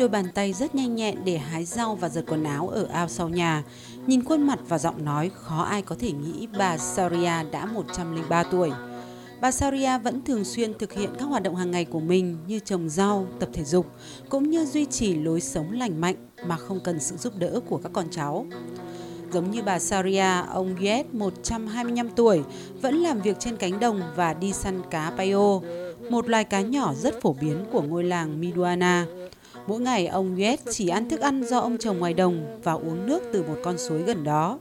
đôi bàn tay rất nhanh nhẹn để hái rau và giật quần áo ở ao sau nhà. Nhìn khuôn mặt và giọng nói, khó ai có thể nghĩ bà Saria đã 103 tuổi. Bà Saria vẫn thường xuyên thực hiện các hoạt động hàng ngày của mình như trồng rau, tập thể dục, cũng như duy trì lối sống lành mạnh mà không cần sự giúp đỡ của các con cháu. Giống như bà Saria, ông Yed, 125 tuổi, vẫn làm việc trên cánh đồng và đi săn cá payo, một loài cá nhỏ rất phổ biến của ngôi làng Miduana. Mỗi ngày ông Yết chỉ ăn thức ăn do ông trồng ngoài đồng và uống nước từ một con suối gần đó.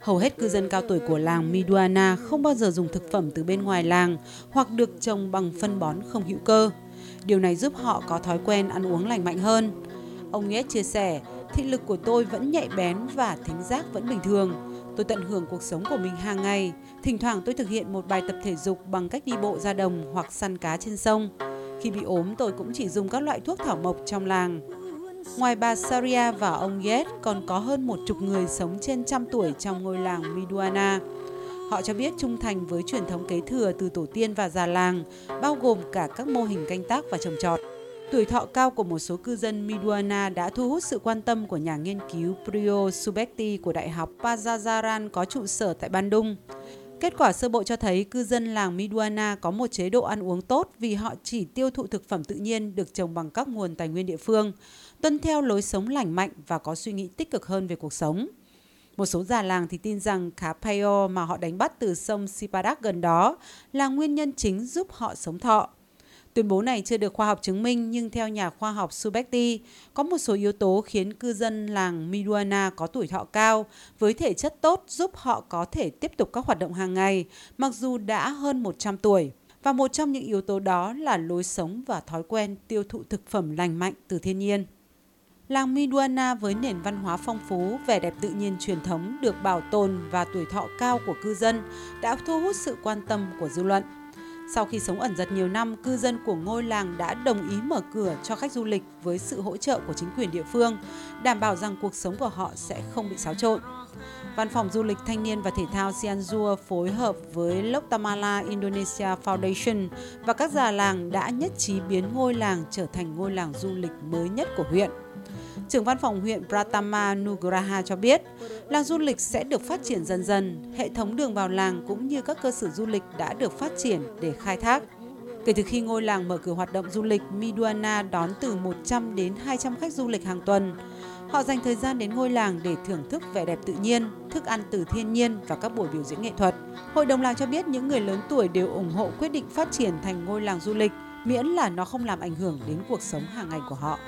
Hầu hết cư dân cao tuổi của làng Miduana không bao giờ dùng thực phẩm từ bên ngoài làng hoặc được trồng bằng phân bón không hữu cơ. Điều này giúp họ có thói quen ăn uống lành mạnh hơn. Ông Yết chia sẻ, thị lực của tôi vẫn nhạy bén và thính giác vẫn bình thường. Tôi tận hưởng cuộc sống của mình hàng ngày. Thỉnh thoảng tôi thực hiện một bài tập thể dục bằng cách đi bộ ra đồng hoặc săn cá trên sông. Khi bị ốm, tôi cũng chỉ dùng các loại thuốc thảo mộc trong làng. Ngoài bà Saria và ông Yet, còn có hơn một chục người sống trên trăm tuổi trong ngôi làng Miduana. Họ cho biết trung thành với truyền thống kế thừa từ tổ tiên và già làng, bao gồm cả các mô hình canh tác và trồng trọt. Tuổi thọ cao của một số cư dân Miduana đã thu hút sự quan tâm của nhà nghiên cứu Priyo Subekti của Đại học Pajajaran có trụ sở tại Bandung. Kết quả sơ bộ cho thấy cư dân làng Miduana có một chế độ ăn uống tốt vì họ chỉ tiêu thụ thực phẩm tự nhiên được trồng bằng các nguồn tài nguyên địa phương, tuân theo lối sống lành mạnh và có suy nghĩ tích cực hơn về cuộc sống. Một số già làng thì tin rằng cá payo mà họ đánh bắt từ sông Sipadak gần đó là nguyên nhân chính giúp họ sống thọ. Tuyên bố này chưa được khoa học chứng minh nhưng theo nhà khoa học Subekti, có một số yếu tố khiến cư dân làng Miduana có tuổi thọ cao với thể chất tốt giúp họ có thể tiếp tục các hoạt động hàng ngày mặc dù đã hơn 100 tuổi. Và một trong những yếu tố đó là lối sống và thói quen tiêu thụ thực phẩm lành mạnh từ thiên nhiên. Làng Miduana với nền văn hóa phong phú, vẻ đẹp tự nhiên truyền thống được bảo tồn và tuổi thọ cao của cư dân đã thu hút sự quan tâm của dư luận. Sau khi sống ẩn giật nhiều năm, cư dân của ngôi làng đã đồng ý mở cửa cho khách du lịch với sự hỗ trợ của chính quyền địa phương, đảm bảo rằng cuộc sống của họ sẽ không bị xáo trộn. Văn phòng du lịch thanh niên và thể thao Cianjur phối hợp với Loktamala Indonesia Foundation và các già làng đã nhất trí biến ngôi làng trở thành ngôi làng du lịch mới nhất của huyện. Trưởng văn phòng huyện Pratama Nugraha cho biết, làng du lịch sẽ được phát triển dần dần, hệ thống đường vào làng cũng như các cơ sở du lịch đã được phát triển để khai thác. Kể từ khi ngôi làng mở cửa hoạt động du lịch, Miduana đón từ 100 đến 200 khách du lịch hàng tuần. Họ dành thời gian đến ngôi làng để thưởng thức vẻ đẹp tự nhiên, thức ăn từ thiên nhiên và các buổi biểu diễn nghệ thuật. Hội đồng làng cho biết những người lớn tuổi đều ủng hộ quyết định phát triển thành ngôi làng du lịch, miễn là nó không làm ảnh hưởng đến cuộc sống hàng ngày của họ.